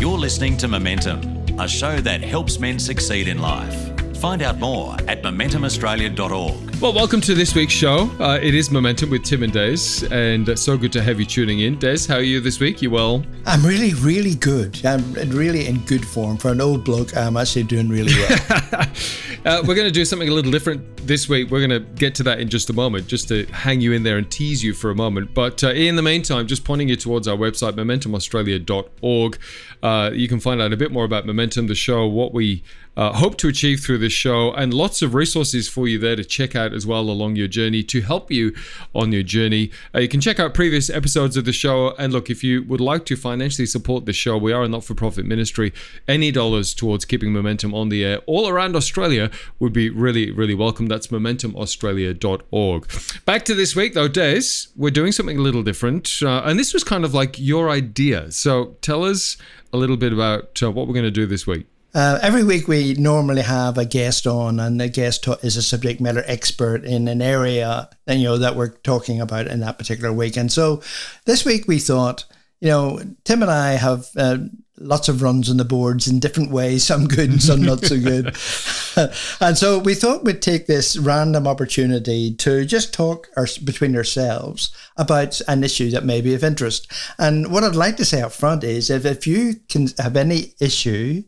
You're listening to Momentum, a show that helps men succeed in life. Find out more at momentumaustralia.org. Well, welcome to this week's show. Uh, it is Momentum with Tim and Des, and uh, so good to have you tuning in. Des, how are you this week? You well? I'm really, really good. I'm really in good form. For an old bloke, I'm actually doing really well. uh, we're going to do something a little different this week. We're going to get to that in just a moment, just to hang you in there and tease you for a moment. But uh, in the meantime, just pointing you towards our website, momentumaustralia.org. Uh, you can find out a bit more about Momentum, the show, what we uh, hope to achieve through this show, and lots of resources for you there to check out as well along your journey to help you on your journey. Uh, you can check out previous episodes of the show. And look, if you would like to financially support the show, we are a not for profit ministry. Any dollars towards keeping momentum on the air all around Australia would be really, really welcome. That's momentumaustralia.org. Back to this week, though, Des, we're doing something a little different. Uh, and this was kind of like your idea. So tell us a little bit about uh, what we're going to do this week. Uh, every week we normally have a guest on, and the guest is a subject matter expert in an area, you know, that we're talking about in that particular week. And so, this week we thought, you know, Tim and I have uh, lots of runs on the boards in different ways, some good and some not so good. and so we thought we'd take this random opportunity to just talk our, between ourselves about an issue that may be of interest. And what I'd like to say up front is if, if you can have any issue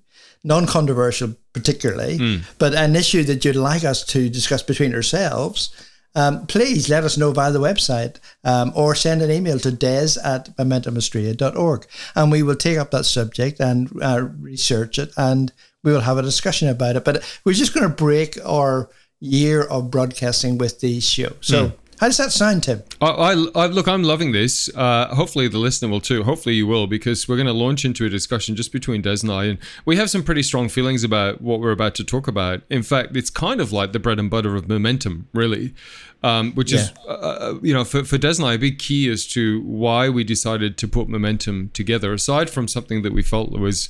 non controversial particularly, mm. but an issue that you'd like us to discuss between ourselves, um, please let us know via the website um, or send an email to des at momentumaustralia.org and we will take up that subject and uh, research it and we will have a discussion about it. But we're just going to break our year of broadcasting with the show. So mm. How does that sound, Tim? I, I, I look. I'm loving this. Uh, hopefully, the listener will too. Hopefully, you will, because we're going to launch into a discussion just between Des and I, and we have some pretty strong feelings about what we're about to talk about. In fact, it's kind of like the bread and butter of momentum, really, um, which yeah. is, uh, uh, you know, for for Des and I, a big key as to why we decided to put momentum together. Aside from something that we felt was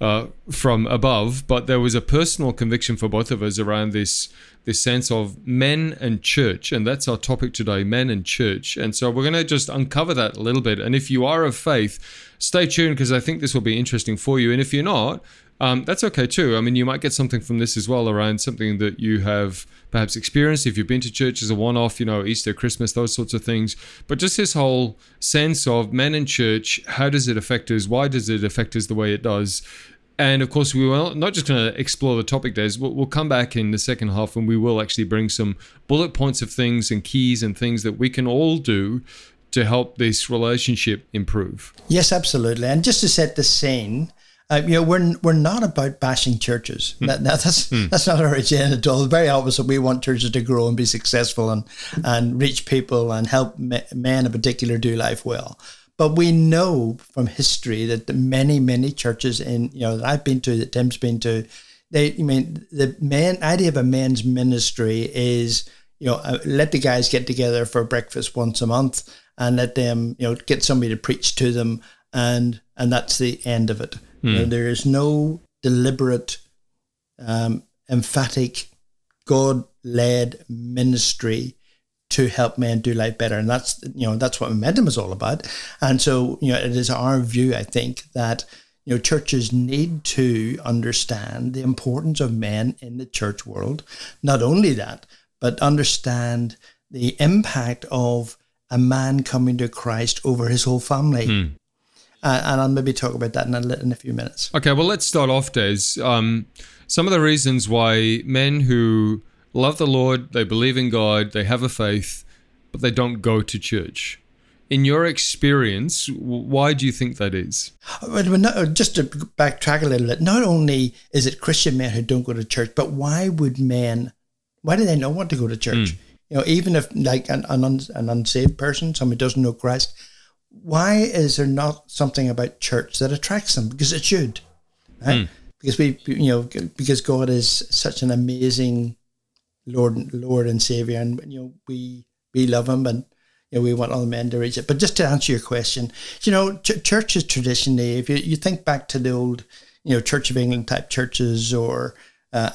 uh, from above, but there was a personal conviction for both of us around this this sense of men and church, and that's our topic today: men and church. And so we're going to just uncover that a little bit. And if you are of faith, stay tuned because I think this will be interesting for you. And if you're not, um, that's okay too. I mean, you might get something from this as well around something that you have perhaps experienced if you've been to church as a one off, you know, Easter, Christmas, those sorts of things. But just this whole sense of men and church, how does it affect us? Why does it affect us the way it does? And of course, we will not just going to explore the topic Des. We'll, we'll, come back in the second half and we will actually bring some bullet points of things and keys and things that we can all do to help this relationship improve. Yes, absolutely. And just to set the scene, uh, you know, we're we're not about bashing churches. Mm. That, that's mm. that's not our agenda at all. The very opposite. We want churches to grow and be successful and and reach people and help men in particular do life well. But we know from history that the many, many churches in, you know, that I've been to, that Tim's been to, they, I mean, the man idea of a men's ministry is, you know, uh, let the guys get together for breakfast once a month and let them, you know, get somebody to preach to them, and and that's the end of it. You know, hmm. there is no deliberate, um, emphatic, God led ministry to help men do life better. And that's, you know, that's what momentum is all about. And so, you know, it is our view, I think, that, you know, churches need to understand the importance of men in the church world. Not only that, but understand the impact of a man coming to Christ over his whole family. Hmm. Uh, and I'll maybe talk about that in a, in a few minutes. Okay, well, let's start off, Des. Um, some of the reasons why men who love the Lord, they believe in God, they have a faith, but they don't go to church. In your experience, why do you think that is? Just to backtrack a little bit, not only is it Christian men who don't go to church, but why would men, why do they not want to go to church? Mm. You know, even if like an, an, an unsaved person, somebody doesn't know Christ, why is there not something about church that attracts them? Because it should, right? Mm. Because we, you know, because God is such an amazing Lord, Lord and Savior, and you know we we love Him, and you know we want all men to reach it. But just to answer your question, you know, ch- churches traditionally, if you, you think back to the old, you know, Church of England type churches or uh,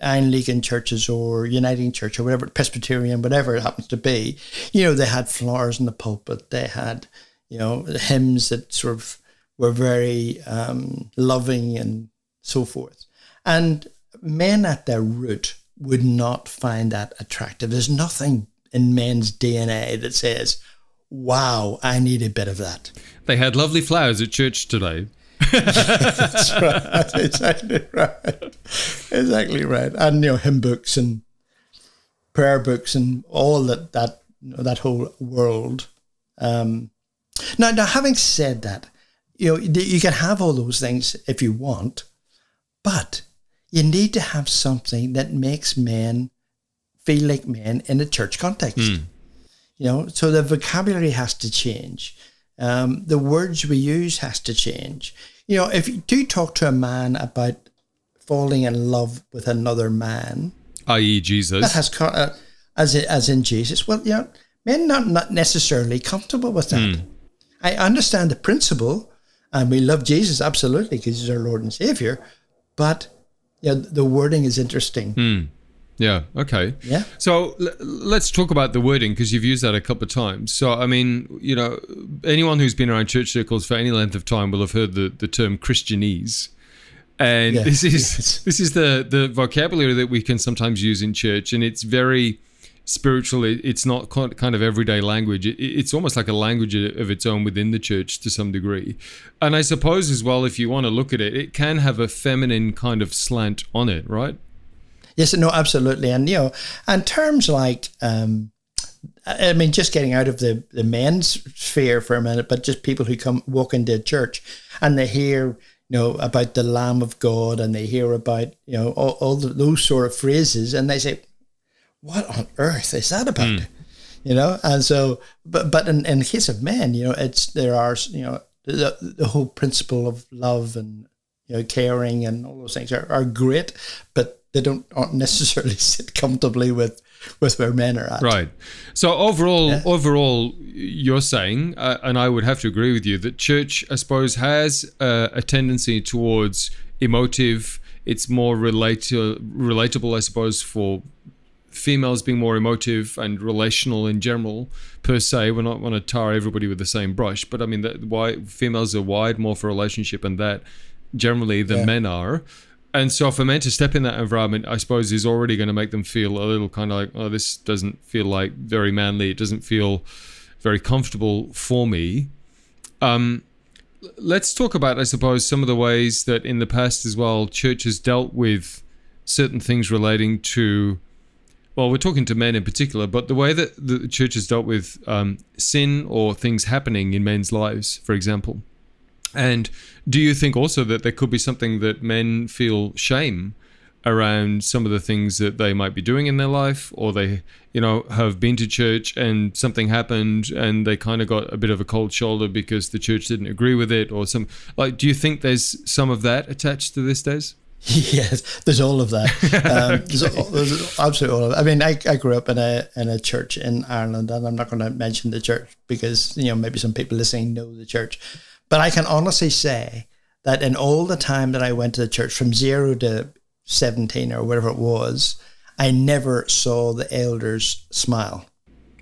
Anglican churches or Uniting Church or whatever, Presbyterian, whatever it happens to be, you know, they had flowers in the pulpit. They had, you know, hymns that sort of were very um, loving and so forth. And men at their root would not find that attractive. There's nothing in men's DNA that says, wow, I need a bit of that. They had lovely flowers at church today. That's right. Exactly right. Exactly right. And you know, hymn books and prayer books and all that that you know, that whole world. Um, now, now, having said that, you know, you can have all those things if you want, but you need to have something that makes men feel like men in a church context. Mm. You know, so the vocabulary has to change. Um, the words we use has to change. You know, if you do talk to a man about falling in love with another man, i.e., Jesus, that has uh, as as in Jesus. Well, you know, men not not necessarily comfortable with that. Mm. I understand the principle, and we love Jesus absolutely because he's our Lord and Savior, but yeah, the wording is interesting. Mm. Yeah. Okay. Yeah. So l- let's talk about the wording because you've used that a couple of times. So I mean, you know, anyone who's been around church circles for any length of time will have heard the, the term Christianese, and yes. this is yes. this is the the vocabulary that we can sometimes use in church, and it's very spiritual. It's not kind of everyday language. It's almost like a language of its own within the church to some degree. And I suppose as well, if you want to look at it, it can have a feminine kind of slant on it, right? Yes, no, absolutely. And, you know, and terms like, um, I mean, just getting out of the, the men's sphere for a minute, but just people who come walk into a church and they hear, you know, about the Lamb of God and they hear about, you know, all, all the, those sort of phrases and they say, what on earth is that about? Mm. You know, and so, but but in, in the case of men, you know, it's there are you know the the whole principle of love and you know caring and all those things are, are great, but they don't aren't necessarily sit comfortably with with where men are at. Right. So overall, yeah. overall, you're saying, uh, and I would have to agree with you that church, I suppose, has uh, a tendency towards emotive. It's more relate- relatable, I suppose, for females being more emotive and relational in general per se we're not want to tar everybody with the same brush but i mean that why females are wide more for relationship and that generally than yeah. men are and so for men to step in that environment, I suppose, is already going to make them feel a little kind of like, oh, this doesn't feel like very manly. It doesn't feel very comfortable for me. Um, let's talk about, I suppose, some of the ways that in the past as well, church has dealt with certain things relating to, well, we're talking to men in particular, but the way that the church has dealt with um, sin or things happening in men's lives, for example. And do you think also that there could be something that men feel shame around some of the things that they might be doing in their life or they you know have been to church and something happened and they kind of got a bit of a cold shoulder because the church didn't agree with it or some like do you think there's some of that attached to this Des Yes, there's all of that. Um, there's, there's, absolutely all of it. I mean, I, I grew up in a in a church in Ireland, and I'm not going to mention the church because you know maybe some people listening know the church. But I can honestly say that in all the time that I went to the church from zero to 17 or whatever it was, I never saw the elders smile.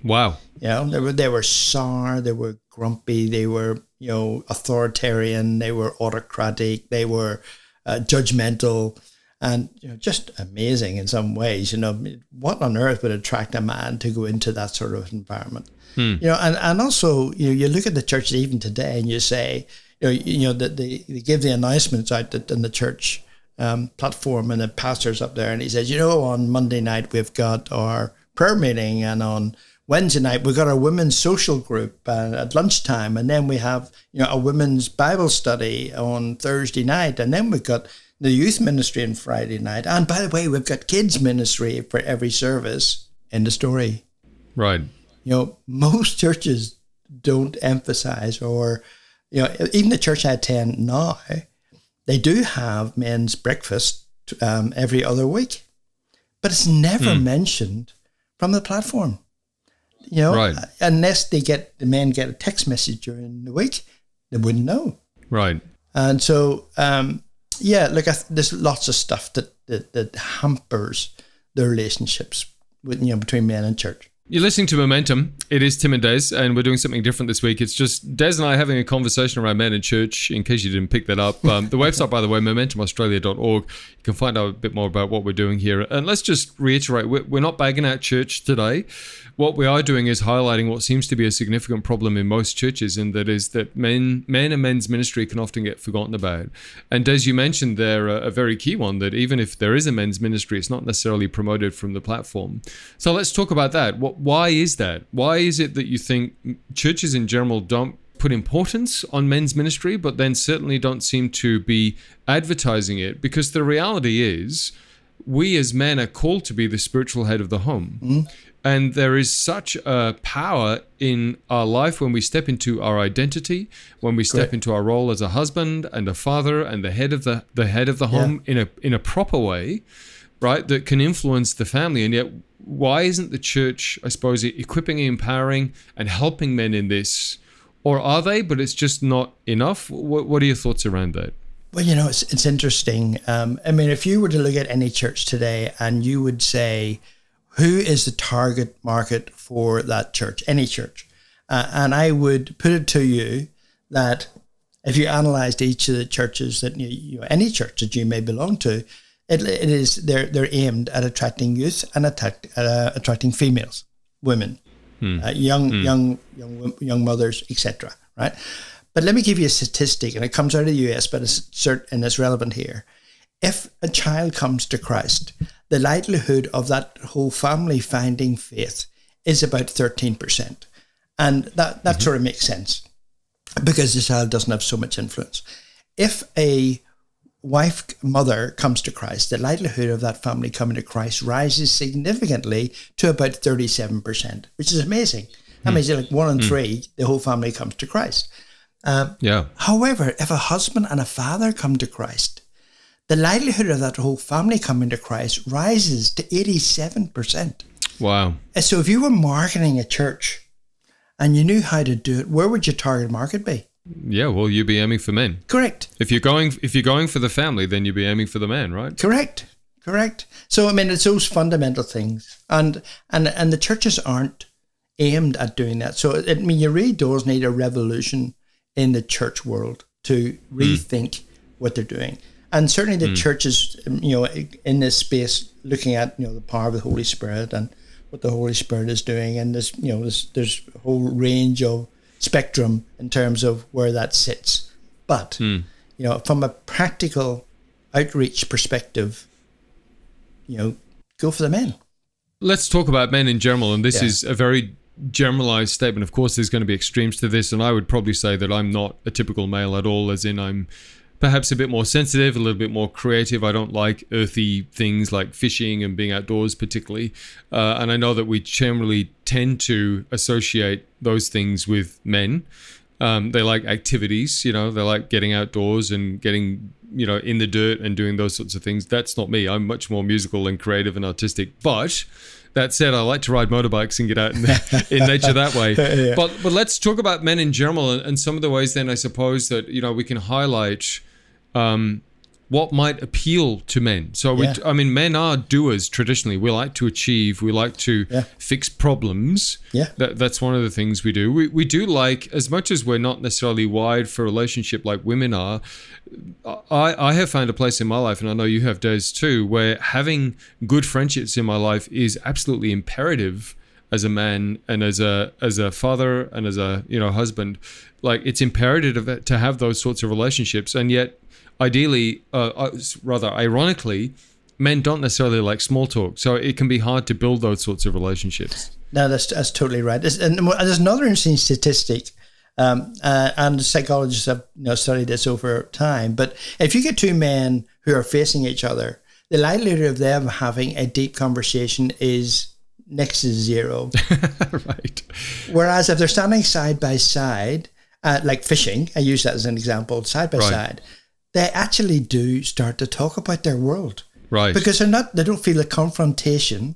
Wow. You know, they were, they were sour, they were grumpy, they were, you know, authoritarian, they were autocratic, they were uh, judgmental and you know just amazing in some ways you know what on earth would attract a man to go into that sort of environment Hmm. You know, and, and also you know, you look at the church even today and you say, you know, you know that they, they give the announcements out that in the church um, platform and the pastor's up there and he says, you know, on Monday night we've got our prayer meeting and on Wednesday night we've got our women's social group uh, at lunchtime and then we have you know a women's Bible study on Thursday night and then we've got the youth ministry on Friday night and by the way we've got kids ministry for every service in the story. Right you know, most churches don't emphasize, or, you know, even the church I attend now, they do have men's breakfast um, every other week, but it's never hmm. mentioned from the platform. You know, right. unless they get the men get a text message during the week, they wouldn't know. Right. And so, um, yeah, look, there's lots of stuff that, that that hampers the relationships with you know between men and church. You're listening to Momentum. It is Tim and Des, and we're doing something different this week. It's just Des and I having a conversation around men in church, in case you didn't pick that up. Um, the website, by the way, momentumaustralia.org. You can find out a bit more about what we're doing here. And let's just reiterate we're not bagging out church today. What we are doing is highlighting what seems to be a significant problem in most churches, and that is that men, men and men's ministry can often get forgotten about. And Des, you mentioned there a, a very key one that even if there is a men's ministry, it's not necessarily promoted from the platform. So let's talk about that. What why is that? Why is it that you think churches in general don't put importance on men's ministry, but then certainly don't seem to be advertising it? Because the reality is, we as men are called to be the spiritual head of the home. Mm-hmm. And there is such a power in our life when we step into our identity, when we step Correct. into our role as a husband and a father and the head of the the head of the home yeah. in a in a proper way, right? That can influence the family. And yet why isn't the church, I suppose, equipping, empowering, and helping men in this? Or are they, but it's just not enough? What, what are your thoughts around that? Well, you know, it's, it's interesting. Um, I mean, if you were to look at any church today and you would say, who is the target market for that church, any church? Uh, and I would put it to you that if you analyzed each of the churches that you, you any church that you may belong to, it, it is they're they're aimed at attracting youth and attack, uh, attracting females, women, hmm. uh, young hmm. young young young mothers, etc. Right. But let me give you a statistic, and it comes out of the US, but it's certain and it's relevant here. If a child comes to Christ, the likelihood of that whole family finding faith is about thirteen percent, and that that mm-hmm. sort of makes sense because the child doesn't have so much influence. If a wife mother comes to Christ, the likelihood of that family coming to Christ rises significantly to about 37%, which is amazing. That mm. means like one in mm. three, the whole family comes to Christ. Um, yeah. However, if a husband and a father come to Christ, the likelihood of that whole family coming to Christ rises to 87%. Wow. So if you were marketing a church and you knew how to do it, where would your target market be? Yeah, well, you'd be aiming for men. Correct. If you're going, if you're going for the family, then you'd be aiming for the man, right? Correct. Correct. So I mean, it's those fundamental things, and and and the churches aren't aimed at doing that. So I mean, you really does need a revolution in the church world to rethink mm. what they're doing, and certainly the mm. churches, you know, in this space, looking at you know the power of the Holy Spirit and what the Holy Spirit is doing, and this you know there's there's a whole range of spectrum in terms of where that sits. But mm. you know, from a practical outreach perspective, you know, go for the men. Let's talk about men in general, and this yeah. is a very generalized statement. Of course, there's going to be extremes to this, and I would probably say that I'm not a typical male at all, as in I'm perhaps a bit more sensitive, a little bit more creative. I don't like earthy things like fishing and being outdoors, particularly. Uh, and I know that we generally tend to associate those things with men. Um, they like activities, you know, they like getting outdoors and getting, you know, in the dirt and doing those sorts of things. That's not me. I'm much more musical and creative and artistic. But that said, I like to ride motorbikes and get out in, in nature that way. yeah. But but let's talk about men in general and, and some of the ways then I suppose that you know we can highlight um, what might appeal to men. So, we, I mean, men are doers traditionally. We like to achieve, we like to yeah. fix problems. Yeah. That, that's one of the things we do. We, we do like, as much as we're not necessarily wired for relationship like women are, I, I have found a place in my life, and I know you have, Des too, where having good friendships in my life is absolutely imperative as a man and as a as a father and as a you know husband like it's imperative to have those sorts of relationships and yet ideally, uh, uh, rather ironically, men don't necessarily like small talk, so it can be hard to build those sorts of relationships. No, that's that's totally right. There's, and there's another interesting statistic, um, uh, and psychologists have you know, studied this over time. But if you get two men who are facing each other, the likelihood of them having a deep conversation is next to zero. right. Whereas if they're standing side by side, uh, like fishing, I use that as an example, side by right. side, they actually do start to talk about their world. Right. Because they're not, they don't feel the confrontation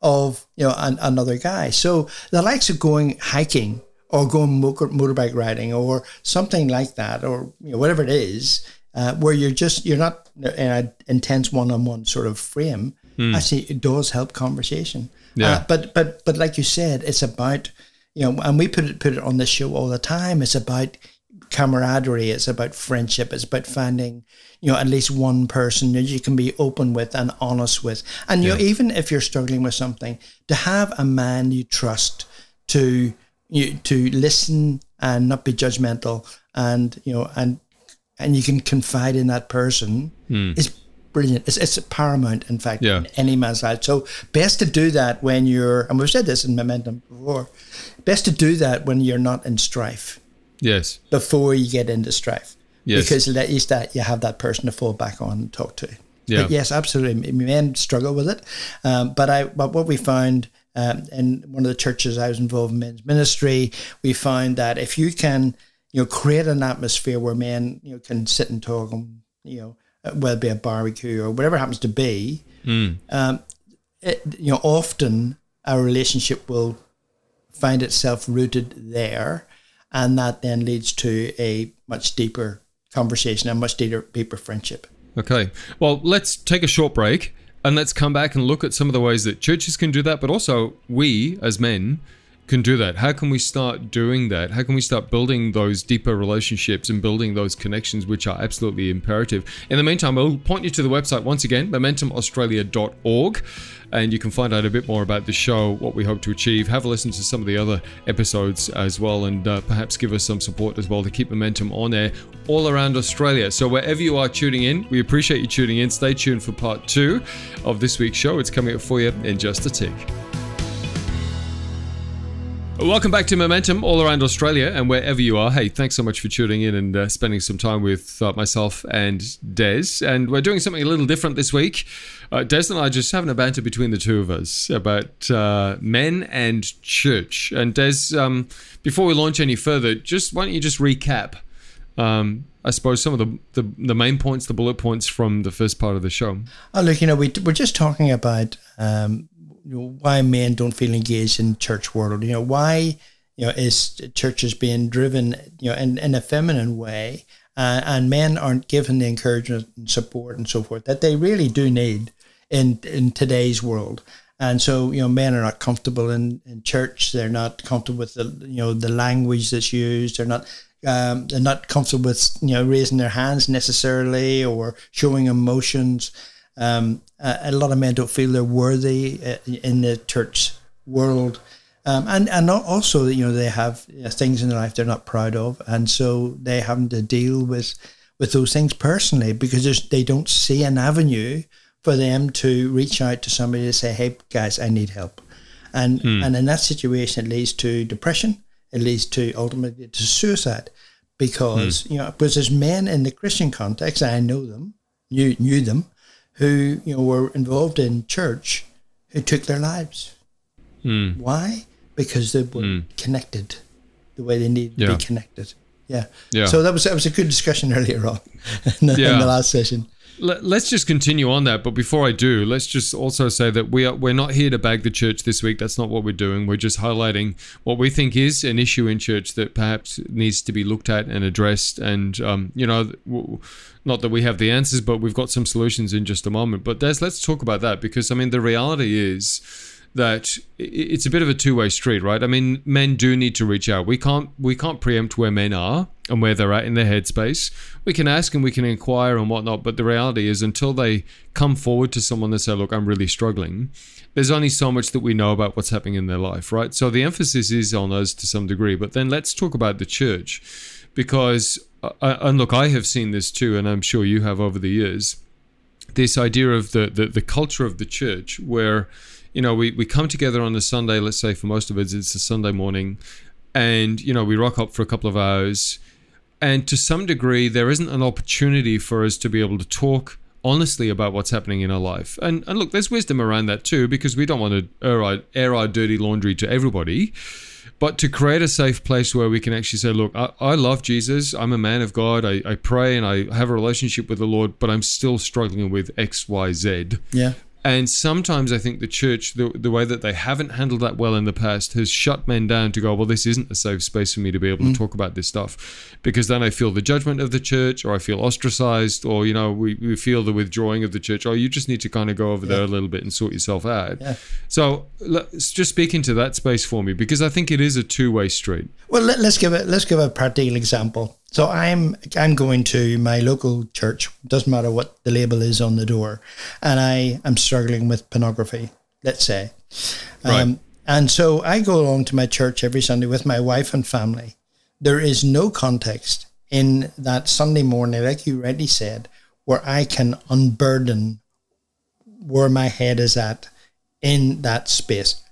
of, you know, an, another guy. So the likes of going hiking or going motor, motorbike riding or something like that, or, you know, whatever it is, uh, where you're just, you're not in an intense one-on-one sort of frame, mm. actually it does help conversation. Yeah. Uh, but but but like you said, it's about you know, and we put it put it on the show all the time. It's about camaraderie. It's about friendship. It's about finding you know at least one person that you can be open with and honest with. And you know, even if you're struggling with something, to have a man you trust to you to listen and not be judgmental and you know and and you can confide in that person is brilliant. It's, it's paramount, in fact, Yeah. in any man's life. So best to do that when you're, and we've said this in Momentum before, best to do that when you're not in strife Yes. before you get into strife. Yes. Because at least that you have that person to fall back on and talk to. Yeah. But yes, absolutely. Men struggle with it. Um, but I, but what we found um, in one of the churches I was involved in men's ministry, we found that if you can, you know, create an atmosphere where men, you know, can sit and talk and, you know, whether it be a barbecue or whatever it happens to be, um, it, you know, often our relationship will find itself rooted there, and that then leads to a much deeper conversation, a much deeper, deeper friendship. Okay. Well, let's take a short break and let's come back and look at some of the ways that churches can do that, but also we as men can do that. How can we start doing that? How can we start building those deeper relationships and building those connections, which are absolutely imperative? In the meantime, I'll point you to the website once again, momentumaustralia.org, and you can find out a bit more about the show, what we hope to achieve. Have a listen to some of the other episodes as well, and uh, perhaps give us some support as well to keep momentum on air all around Australia. So, wherever you are tuning in, we appreciate you tuning in. Stay tuned for part two of this week's show. It's coming up for you in just a tick. Welcome back to Momentum all around Australia and wherever you are. Hey, thanks so much for tuning in and uh, spending some time with uh, myself and Des. And we're doing something a little different this week. Uh, Des and I just having a banter between the two of us about uh, men and church. And Des, um, before we launch any further, just why don't you just recap, um, I suppose, some of the, the the main points, the bullet points from the first part of the show. Oh, look, you know, we, we're just talking about um, you know, why men don't feel engaged in church world. You know, why you know is churches being driven you know in, in a feminine way, uh, and men aren't given the encouragement and support and so forth that they really do need in in today's world. And so, you know, men are not comfortable in, in church. They're not comfortable with the, you know, the language that's used. They're not, um, they're not comfortable with, you know, raising their hands necessarily or showing emotions. Um, a, a lot of men don't feel they're worthy uh, in the church world. Um, and, and al- also, you know, they have uh, things in their life they're not proud of. And so they having to deal with, with those things personally because they don't see an avenue for them to reach out to somebody to say, "Hey, guys, I need help," and and in that situation, it leads to depression. It leads to ultimately to suicide, because you know, because there's men in the Christian context, I know them, knew knew them, who you know were involved in church, who took their lives. Hmm. Why? Because they were hmm. connected, the way they need to be connected. Yeah. Yeah. So that was that was a good discussion earlier on in the, in the last session. Let- Let's just continue on that, but before I do, let's just also say that we are we're not here to bag the church this week. That's not what we're doing. We're just highlighting what we think is an issue in church that perhaps needs to be looked at and addressed. And um, you know, not that we have the answers, but we've got some solutions in just a moment. But Des, let's talk about that because I mean, the reality is that it's a bit of a two-way street, right? I mean, men do need to reach out. We can't we can't preempt where men are and where they're at in their headspace. We can ask and we can inquire and whatnot, but the reality is until they come forward to someone and say, "Look, I'm really struggling," there's only so much that we know about what's happening in their life, right? So the emphasis is on us to some degree. But then let's talk about the church, because uh, and look, I have seen this too, and I'm sure you have over the years this idea of the, the, the culture of the church where you know we, we come together on a sunday let's say for most of us it's a sunday morning and you know we rock up for a couple of hours and to some degree there isn't an opportunity for us to be able to talk honestly about what's happening in our life and and look there's wisdom around that too because we don't want to air our, air our dirty laundry to everybody but to create a safe place where we can actually say, look, I, I love Jesus. I'm a man of God. I, I pray and I have a relationship with the Lord, but I'm still struggling with X, Y, Z. Yeah. And sometimes I think the church, the, the way that they haven't handled that well in the past, has shut men down to go, well, this isn't a safe space for me to be able to mm. talk about this stuff. Because then I feel the judgment of the church, or I feel ostracized, or, you know, we, we feel the withdrawing of the church, or you just need to kind of go over there a little bit and sort yourself out. Yeah. So let's just speak into that space for me, because I think it is a two way street. Well, let, us give it. Let's give a practical example. So I'm I'm going to my local church. Doesn't matter what the label is on the door, and I am struggling with pornography. Let's say, Right. um, and so I go along to my church every Sunday with my wife and family. There is no context in that Sunday morning, like you already said, where I can unburden where my head is at in that space.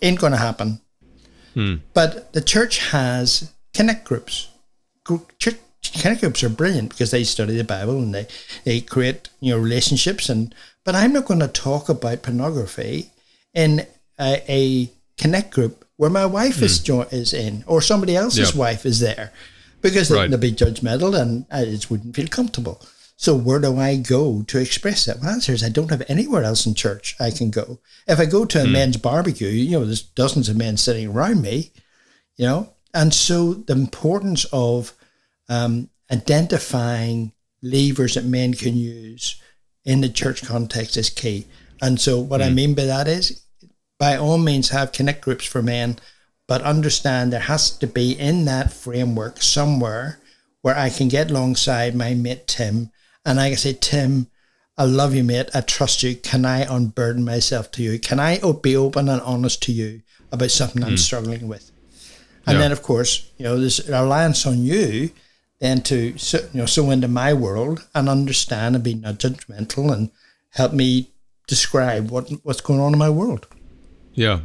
Ain't going to happen. But the church has connect groups. Church connect groups are brilliant because they study the Bible and they, they create you know relationships and but I'm not going to talk about pornography in a, a connect group where my wife is hmm. jo- is in or somebody else's Yeah. wife is there because Right. they'll be judgmental and I just wouldn't feel comfortable. So where do I go to express that? Well, answer is I don't have anywhere else in church I can go. If I go to a hmm. men's barbecue, you know, there's dozens of men sitting around me, you know, and so the importance of um, identifying levers that men can use in the church context is key. And so what I mean by that is, by all means, have connect groups for men, but understand there has to be in that framework somewhere where I can get alongside my mate Tim and I can say, Tim, I love you, mate. I trust you. Can I unburden myself to you? Can I be open and honest to you about something I'm struggling with? And Yeah. then, of course, you know, there's a reliance on you then to you know sow into my world and understand and be not judgmental and help me describe what what's going on in my world. Yeah.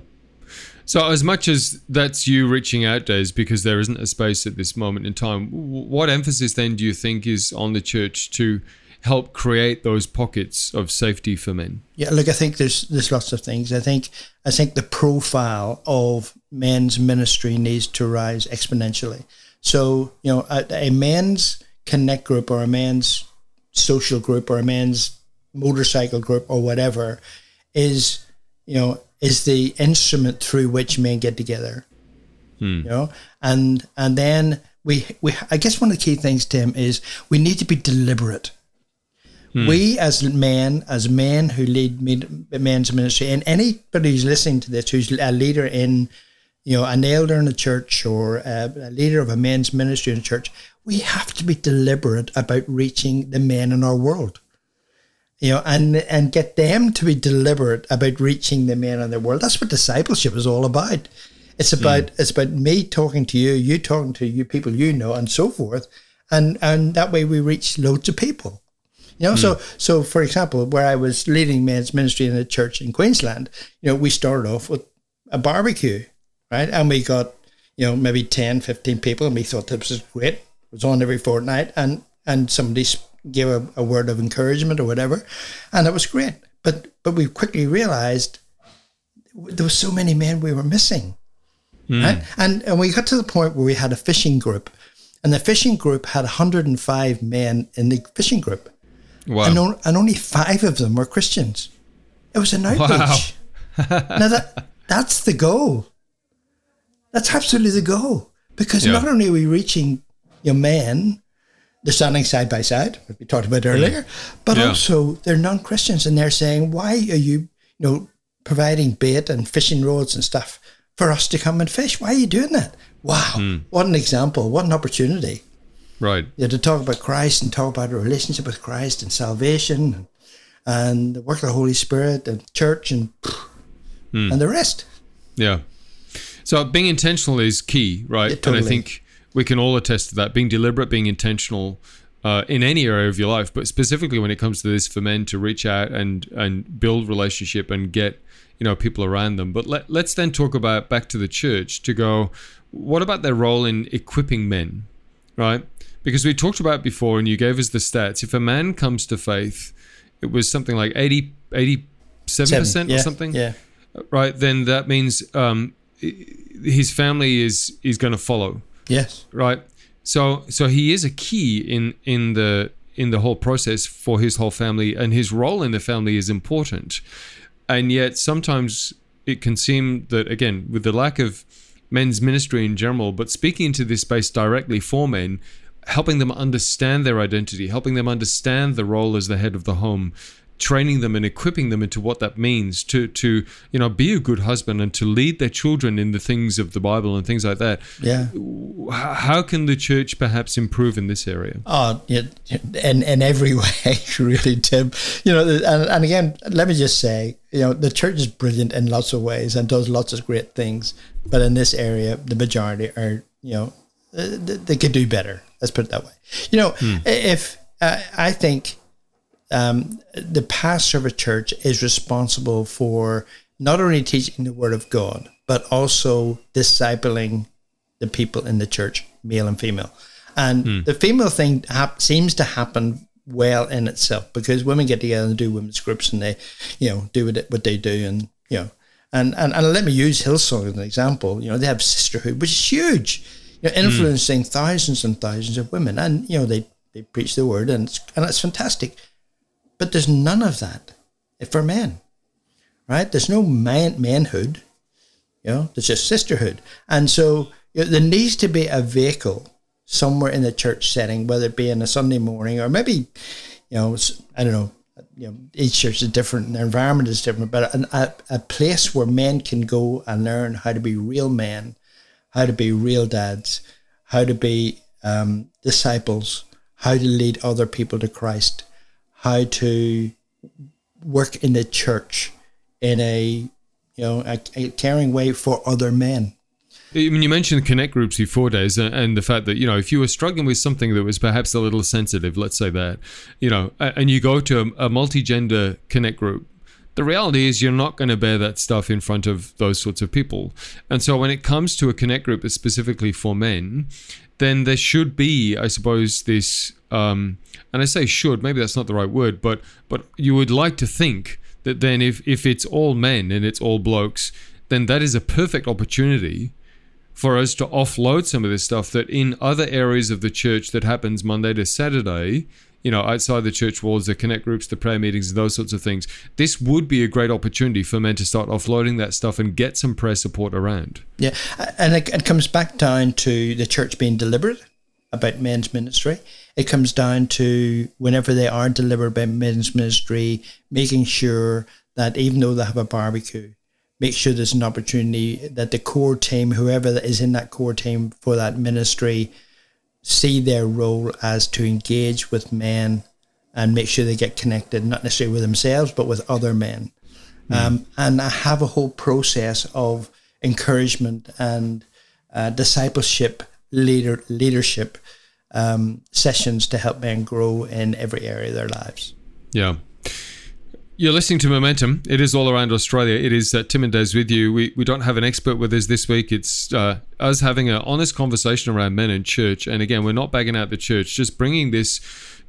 So, as much as that's you reaching out, Des, because there isn't a space at this moment in time, what emphasis then do you think is on the church to help create those pockets of safety for men? Yeah, look, I think there's there's lots of things. I think I think the profile of men's ministry needs to rise exponentially. So you know, a, a men's connect group or a men's social group or a men's motorcycle group or whatever is you know is the instrument through which men get together. Hmm. You know, and and then we we I guess one of the key things, Tim, is we need to be deliberate. Hmm. We as men, as men who lead men's ministry, and anybody who's listening to this who's a leader in, you know, an elder in a church or a, a leader of a men's ministry in a church, we have to be deliberate about reaching the men in our world. You know, and and get them to be deliberate about reaching the men in their world. That's what discipleship is all about. It's hmm. about it's about me talking to you, you talking to you people you know, and so forth, and and that way we reach loads of people. You know, hmm. so so for example, where I was leading men's ministry in a church in Queensland, you know, we started off with a barbecue, right? And we got, you know, maybe 10, 15 people, and we thought this was great. It was on every fortnight, and and somebody gave a, a word of encouragement or whatever, and it was great. But but we quickly realized there were so many men we were missing, hmm. right? And and we got to the point where we had a fishing group, and the fishing group had 105 men in the fishing group Wow. and, on, and only five of them were Christians. It was an outreach. now that that's the goal. That's absolutely the goal because Yeah. not only are we reaching your men, they're standing side by side, we talked about mm. earlier, but Yeah. also they're non-Christians and they're saying, "Why are you, you know, providing bait and fishing rods and stuff for us to come and fish? Why are you doing that?" Wow, mm. what an example! What an opportunity! Right. Yeah, to talk about Christ and talk about a relationship with Christ and salvation and, and the work of the Holy Spirit and church and and the rest. Yeah. So being intentional is key, right? Yeah, And I think we can all attest to that. Being deliberate, being intentional uh, in any area of your life, but specifically when it comes to this for men to reach out and and build relationship and get you know people around them. But let, let's then talk about back to the church to go. What about their role in equipping men, right? Because we talked about before, and you gave us the stats. If a man comes to faith, it was something like 80, 87 percent or yeah, something? Yeah, right then that means um, his family is is going to follow. Yes, right? So so he is a key in in the in the whole process for his whole family, and his role in the family is important. And yet, sometimes it can seem that, again, with the lack of men's ministry in general, but speaking into this space directly for men, helping them understand their identity, helping them understand the role as the head of the home, training them and equipping them into what that means to to you know be a good husband and to lead their children in the things of the Bible and things like that. Yeah. How can the church perhaps improve in this area? Oh, yeah, in in every way, really, Tim. You know, and, and again, let me just say, you know, the church is brilliant in lots of ways and does lots of great things, but in this area, the majority are, you know, they, could do better. Let's put it that way. You know, hmm. if uh, I think um, the pastor of a church is responsible for not only teaching the word of God, but also discipling the people in the church, male and female. And hmm. the female thing hap- seems to happen well in itself because women get together and do women's groups and they, you know, do what, what they do. And, you know, and, and, and let me use Hillsong as an example. You know, they have sisterhood, which is huge you know, hmm. influencing mm. thousands and thousands of women. And, you know, they, they preach the word and it's, and it's fantastic. But there's none of that for men, right? There's no man, manhood, you know, there's just sisterhood. And so you know, there needs to be a vehicle somewhere in the church setting, whether it be in a Sunday morning or maybe, you know, I don't know, you know, each church is different, and their environment is different, but a, a place where men can go and learn how to be real men how to be real dads, how to be um, disciples, how to lead other people to Christ, how to work in the church in a you know a, a caring way for other men. I mean, you mentioned connect groups before, Des, and the fact that you know if you were struggling with something that was perhaps a little sensitive, let's say that, you know, and you go to a, a multi-gender connect group, the reality is you're not going to bear that stuff in front of those sorts of people. And so when it comes to a connect group that's specifically for men, then there should be, I suppose, this um, and I say should, maybe that's not the right word, but but you would like to think that then if if it's all men and it's all blokes, then that is a perfect opportunity for us to offload some of this stuff that in other areas of the church that happens Monday to Saturday you know, outside the church walls, the connect groups, the prayer meetings, those sorts of things. This would be a great opportunity for men to start offloading that stuff and get some prayer support around. Yeah, and it, it comes back down to the church being deliberate about men's ministry. It comes down to whenever they are deliberate about men's ministry, making sure that even though they have a barbecue, make sure there's an opportunity that the core team, whoever is in that core team for that ministry, see their role as to engage with men and make sure they get connected, not necessarily with themselves, but with other men. Mm. Um, and I have a whole process of encouragement and uh, discipleship, leader leadership um, sessions to help men grow in every area of their lives. Yeah. You're listening to Momentum. It is all around Australia. It is uh, Tim and Des with you. We, we don't have an expert with us this week. It's uh, us having an honest conversation around men and church. And again, we're not bagging out the church, just bringing this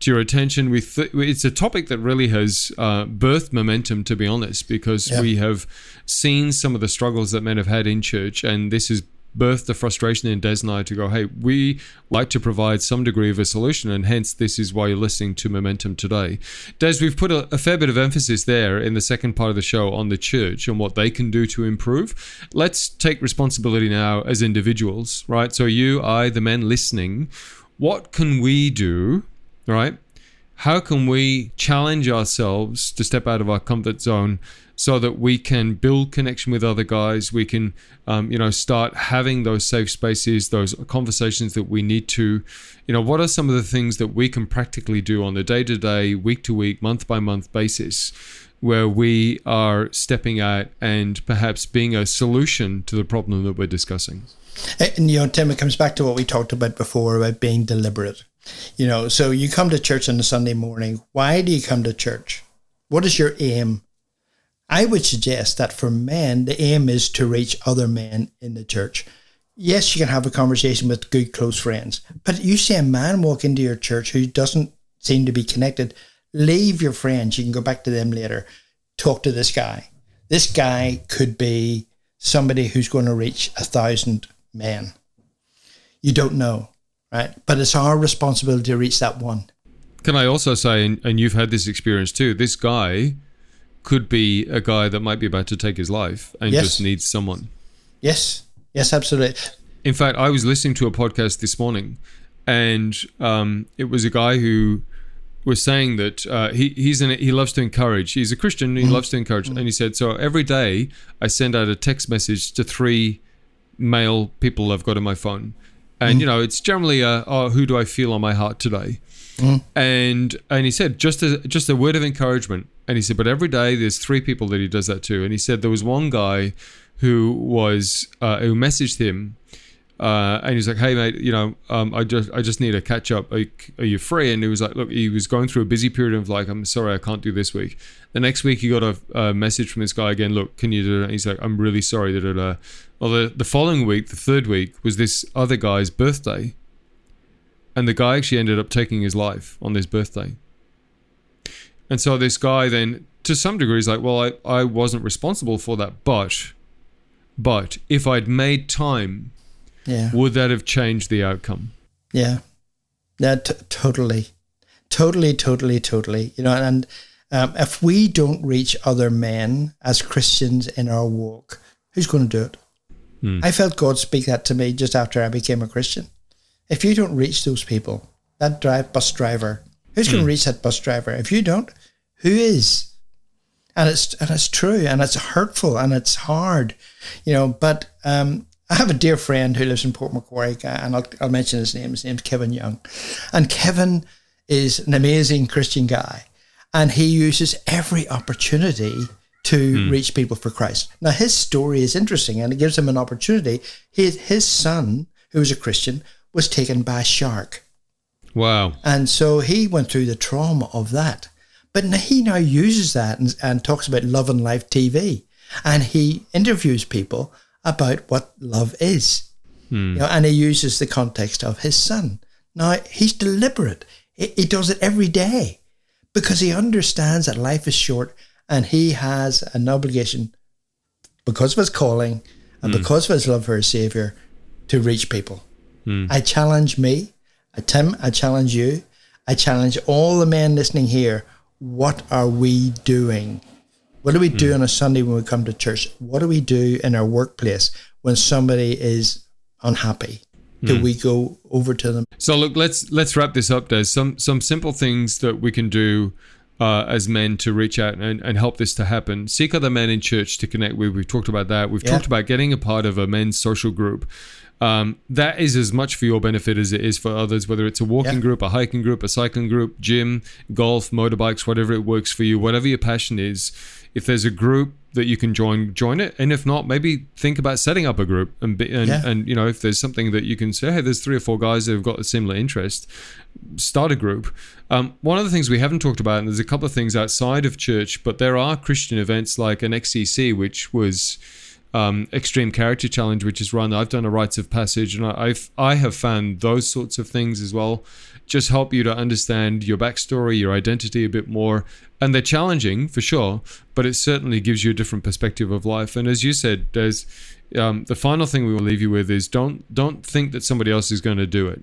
to your attention. We th- it's a topic that really has uh, birthed momentum, to be honest, because yeah. we have seen some of the struggles that men have had in church, and this is birthed the frustration in Des and I to go, hey, we like to provide some degree of a solution, and hence this is why you're listening to Momentum today. Des, we've put a, a, fair bit of emphasis there in the second part of the show on the church and what they can do to improve. Let's take responsibility now as individuals, right? So you, I, the men listening, what can we do, right? How can we challenge ourselves to step out of our comfort zone so that we can build connection with other guys. We can, um, you know, start having those safe spaces, those conversations that we need to. You know, what are some of the things that we can practically do on a day to day, week to week, month by month basis? Where we are stepping out and perhaps being a solution to the problem that we're discussing. And, you know, Tim, it comes back to what we talked about before about being deliberate. You know, so you come to church on a Sunday morning. Why do you come to church? What is your aim? I would suggest that for men, the aim is to reach other men in the church. Yes, you can have a conversation with good close friends, but you see a man walk into your church who doesn't seem to be connected, leave your friends. You can go back to them later. Talk to this guy. This guy could be somebody who's going to reach a thousand men. You don't know, right? But it's our responsibility to reach that one. can I also say, and, you've had this experience too, this guy could be a guy that might be about to take his life and Yes. just needs someone. Yes. Yes, absolutely. In fact, I was listening to a podcast this morning, and um, it was a guy who was saying that uh, he he's an, he loves to encourage. He's a Christian. He loves to encourage, and he said so. Every day, I send out a text message to three male people I've got on my phone, and you know it's generally a, oh, who do I feel on my heart today, and and he said just a just a word of encouragement, and he said but every day there's three people that he does that to, and he said there was one guy who was uh, who messaged him uh, and he's like, "Hey, mate, you know, um, I just I just need a catch up. Are, you- are you free?" And he was like, "Look, he was going through a busy period of like, I'm sorry, I can't do this week." The next week, he got a, a message from this guy again. Look, can you do it? And he's like, "I'm really sorry." Da, da, da. Well, the the following week, the third week, was this other guy's birthday, and the guy actually ended up taking his life on this birthday. And so this guy then, to some degree, is like, "Well, I I wasn't responsible for that, but." But if I'd made time Yeah. would that have changed the outcome? Yeah. Yeah, t- totally. Totally, totally, totally. You know, and um, if we don't reach other men as Christians in our walk, who's going to do it? I felt God speak that to me just after I became a Christian. If you don't reach those people, that drive bus driver, who's going to reach that bus driver? If you don't, who is? and it's and it's true and it's hurtful and it's hard, you know. But um, I have a dear friend who lives in Port Macquarie, and I'll, I'll mention his name. His name's Kevin Young, and Kevin is an amazing Christian guy, and he uses every opportunity to hmm. reach people for Christ. Now his story is interesting, and it gives him an opportunity. His his son, who was a Christian, was taken by a shark. Wow. And so he went through the trauma of that. But he now uses that and, and talks about Love and Life TV. And he interviews people about what love is. Hmm. You know, and he uses the context of his son. Now, he's deliberate. He, he does it every day because he understands that life is short and he has an obligation because of his calling and hmm. because of his love for his Savior to reach people. Hmm. I challenge me, Tim, I challenge you, I challenge all the men listening here. What are we doing? What do we do hmm. on a Sunday when we come to church? What do we do in our workplace when somebody is unhappy? Do we go over to them? So look, let's let's wrap this up. There's some some simple things that we can do uh, as men to reach out and, and help this to happen. Seek other men in church to connect with. We've talked about that. We've Yeah. talked about getting a part of a men's social group. Um, that is as much for your benefit as it is for others, whether it's a walking Yeah. group, a hiking group, a cycling group, gym, golf, motorbikes, whatever it works for you, whatever your passion is. If there's a group that you can join, join it. And if not, maybe think about setting up a group and be, and, Yeah. and you know if there's something that you can say, hey, there's three or four guys that have got a similar interest, start a group. Um, one of the things we haven't talked about, and there's a couple of things outside of church, but there are Christian events like an XCC, which was um, Extreme Character Challenge, which is run. I've done a rites of passage, and I've I have found those sorts of things as well just help you to understand your backstory, your identity a bit more. And they're challenging for sure, but it certainly gives you a different perspective of life. And as you said, there's um, the final thing we will leave you with is don't don't think that somebody else is going to do it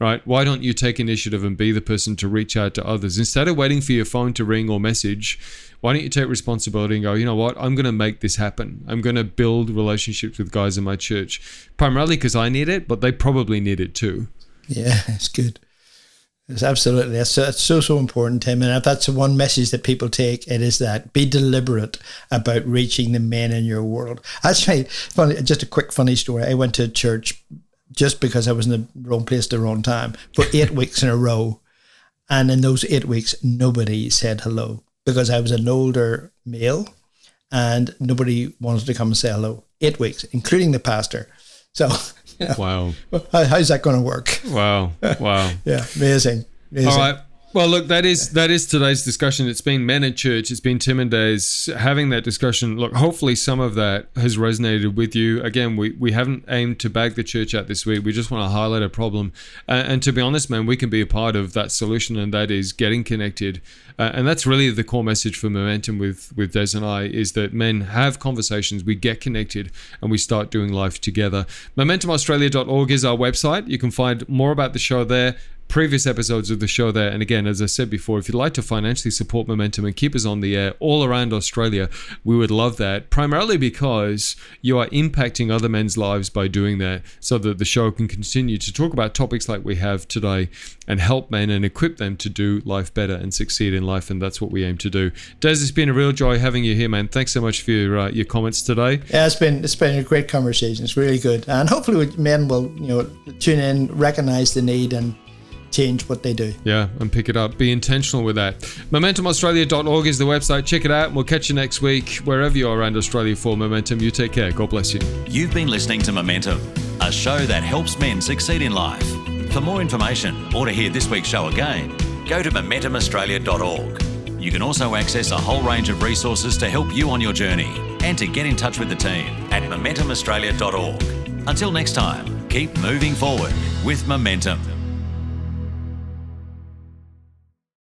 right? Why don't you take initiative and be the person to reach out to others instead of waiting for your phone to ring or message? Why don't you take responsibility and go, you know what? I'm going to make this happen. I'm going to build relationships with guys in my church, primarily because I need it, but they probably need it too. Yeah, it's good. It's absolutely that's so, it's so so important, Tim. And if that's the one message that people take, it is that be deliberate about reaching the men in your world. Actually, funny, just a quick funny story. I went to church just because I was in the wrong place at the wrong time for eight weeks in a row, and in those eight weeks, nobody said hello because I was an older male, and nobody wanted to come and say hello. Eight weeks, including the pastor. So, you know, Wow. how, how's that going to work? Wow. Wow. Yeah, amazing. amazing. All right. Well, look, that is that is today's discussion. It's been men at church. It's been Tim and Des having that discussion. Look, hopefully some of that has resonated with you. Again, we, we haven't aimed to bag the church out this week. We just want to highlight a problem. Uh, and to be honest, man, we can be a part of that solution, and that is getting connected. Uh, and that's really the core message for Momentum with with Des and I is that men have conversations, we get connected, and we start doing life together. MomentumAustralia.org is our website. You can find more about the show there previous episodes of the show there. And again, as I said before, if you'd like to financially support Momentum and keep us on the air all around Australia, we would love that. Primarily because you are impacting other men's lives by doing that, so that the show can continue to talk about topics like we have today and help men and equip them to do life better and succeed in life. And that's what we aim to do. Des, it's been a real joy having you here, man. Thanks so much for your uh, your comments today. Yeah, it's been it's been a great conversation. It's really good, and hopefully men will you know tune in, recognize the need, and change what they do. Yeah, and pick it up. Be intentional with that. MomentumAustralia.org is the website. Check it out. We'll catch you next week wherever you are around Australia for Momentum. You take care. God bless you. You've been listening to Momentum, a show that helps men succeed in life. For more information or to hear this week's show again, go to MomentumAustralia.org. You can also access a whole range of resources to help you on your journey and to get in touch with the team at MomentumAustralia.org. Until next time, keep moving forward with Momentum.